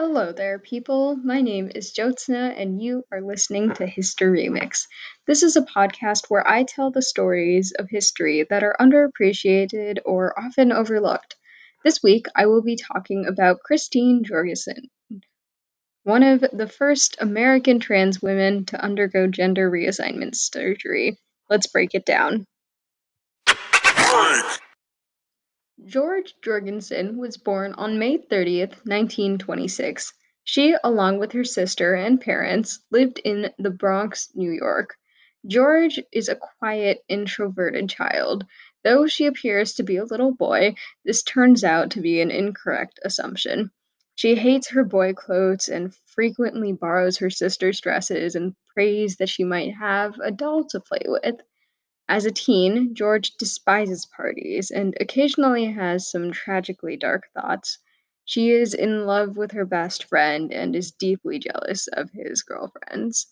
Hello there, people. My name is Jyotsna, and you are listening to History Remix. This is a podcast where I tell the stories of history that are underappreciated or often overlooked. This week, I will be talking about Christine Jorgensen, one of the first American trans women to undergo gender reassignment surgery. Let's break it down. George Jorgensen was born on May 30th, 1926. She, along with her sister and parents, lived in the Bronx, New York. George is a quiet, introverted child. Though she appears to be a little boy, this turns out to be an incorrect assumption. She hates her boy clothes and frequently borrows her sister's dresses and prays that she might have a doll to play with. As a teen, George despises parties and occasionally has some tragically dark thoughts. She is in love with her best friend and is deeply jealous of his girlfriends.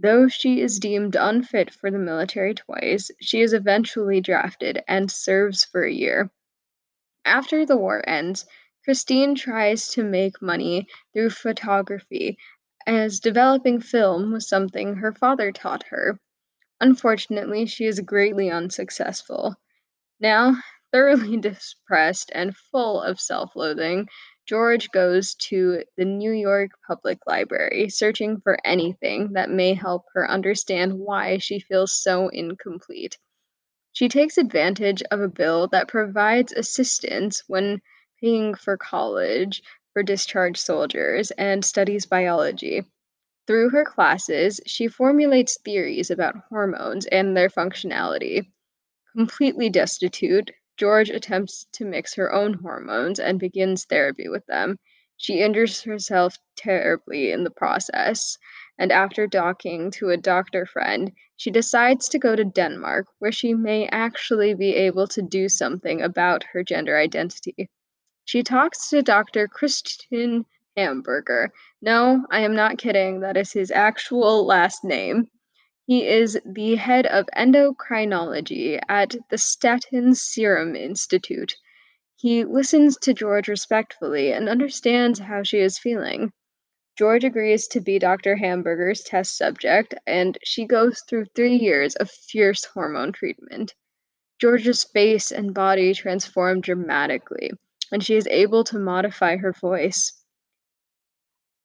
Though she is deemed unfit for the military twice, she is eventually drafted and serves for a year. After the war ends, Christine tries to make money through photography, as developing film was something her father taught her. Unfortunately, she is greatly unsuccessful. Now, thoroughly depressed and full of self loathing, George goes to the New York Public Library, searching for anything that may help her understand why she feels so incomplete. She takes advantage of a bill that provides assistance when paying for college for discharged soldiers and studies biology. Through her classes, she formulates theories about hormones and their functionality. Completely destitute, George attempts to mix her own hormones and begins therapy with them. She injures herself terribly in the process, and after talking to a doctor friend, she decides to go to Denmark, where she may actually be able to do something about her gender identity. She talks to Dr. Christian Hamburger. No, I am not kidding. That is his actual last name. He is the head of endocrinology at the Statens Serum Institute. He listens to George respectfully and understands how she is feeling. George agrees to be Dr. Hamburger's test subject, and she goes through three years of fierce hormone treatment. George's face and body transform dramatically, and she is able to modify her voice.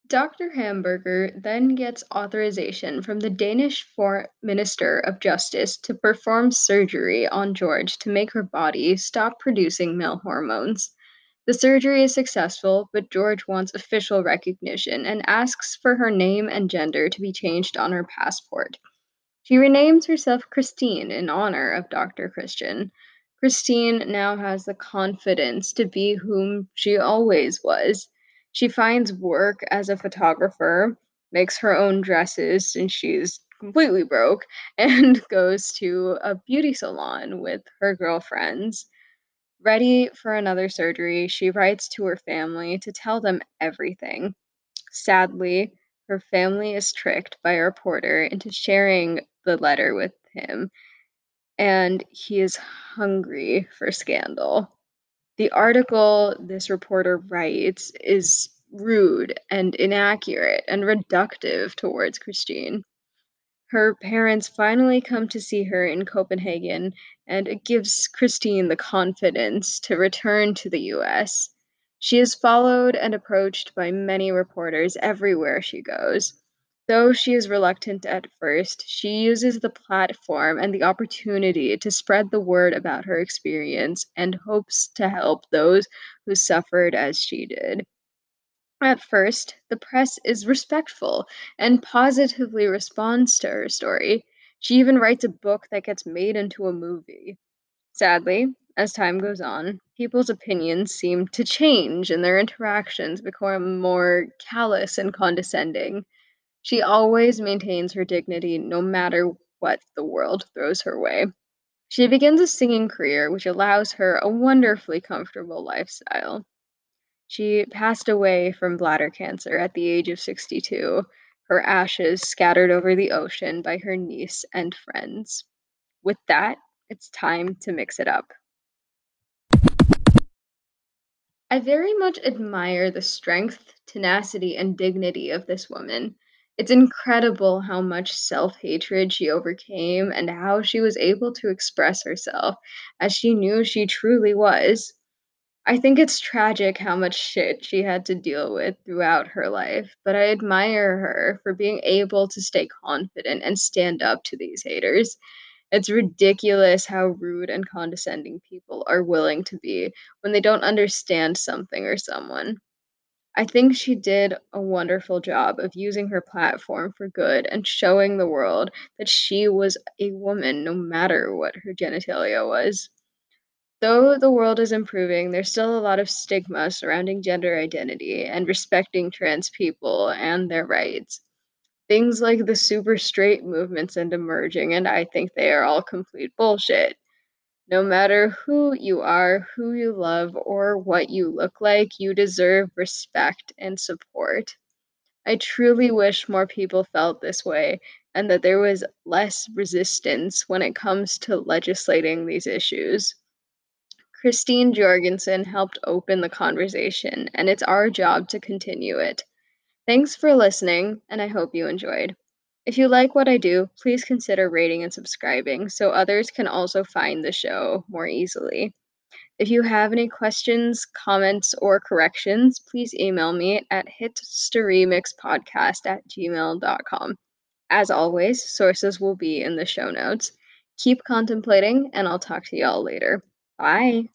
Dr. Hamburger then gets authorization from the Danish Foreign Minister of Justice to perform surgery on George to make her body stop producing male hormones. The surgery is successful, but George wants official recognition and asks for her name and gender to be changed on her passport. She renames herself Christine in honor of Dr. Christian. Christine now has the confidence to be whom she always was she finds work as a photographer, makes her own dresses since she's completely broke, and goes to a beauty salon with her girlfriends. Ready for another surgery, she writes to her family to tell them everything. Sadly, her family is tricked by a reporter into sharing the letter with him, and he is hungry for scandal the article this reporter writes is rude and inaccurate and reductive towards Christine. Her parents finally come to see her in Copenhagen, and it gives Christine the confidence to return to the US. She is followed and approached by many reporters everywhere she goes. Though she is reluctant at first, she uses the platform and the opportunity to spread the word about her experience and hopes to help those who suffered as she did. At first, the press is respectful and positively responds to her story. She even writes a book that gets made into a movie. Sadly, as time goes on, people's opinions seem to change and their interactions become more callous and condescending. She always maintains her dignity no matter what the world throws her way. She begins a singing career, which allows her a wonderfully comfortable lifestyle. She passed away from bladder cancer at the age of 62, her ashes scattered over the ocean by her niece and friends. With that, it's time to mix it up. I very much admire the strength, tenacity, and dignity of this woman. It's incredible how much self hatred she overcame and how she was able to express herself as she knew she truly was. I think it's tragic how much shit she had to deal with throughout her life, but I admire her for being able to stay confident and stand up to these haters. It's ridiculous how rude and condescending people are willing to be when they don't understand something or someone. I think she did a wonderful job of using her platform for good and showing the world that she was a woman no matter what her genitalia was. Though the world is improving, there's still a lot of stigma surrounding gender identity and respecting trans people and their rights. Things like the super straight movements and emerging, and I think they are all complete bullshit. No matter who you are, who you love, or what you look like, you deserve respect and support. I truly wish more people felt this way and that there was less resistance when it comes to legislating these issues. Christine Jorgensen helped open the conversation, and it's our job to continue it. Thanks for listening, and I hope you enjoyed. If you like what I do, please consider rating and subscribing so others can also find the show more easily. If you have any questions, comments, or corrections, please email me at historyremixpodcast at gmail.com. As always, sources will be in the show notes. Keep contemplating, and I'll talk to y'all later. Bye.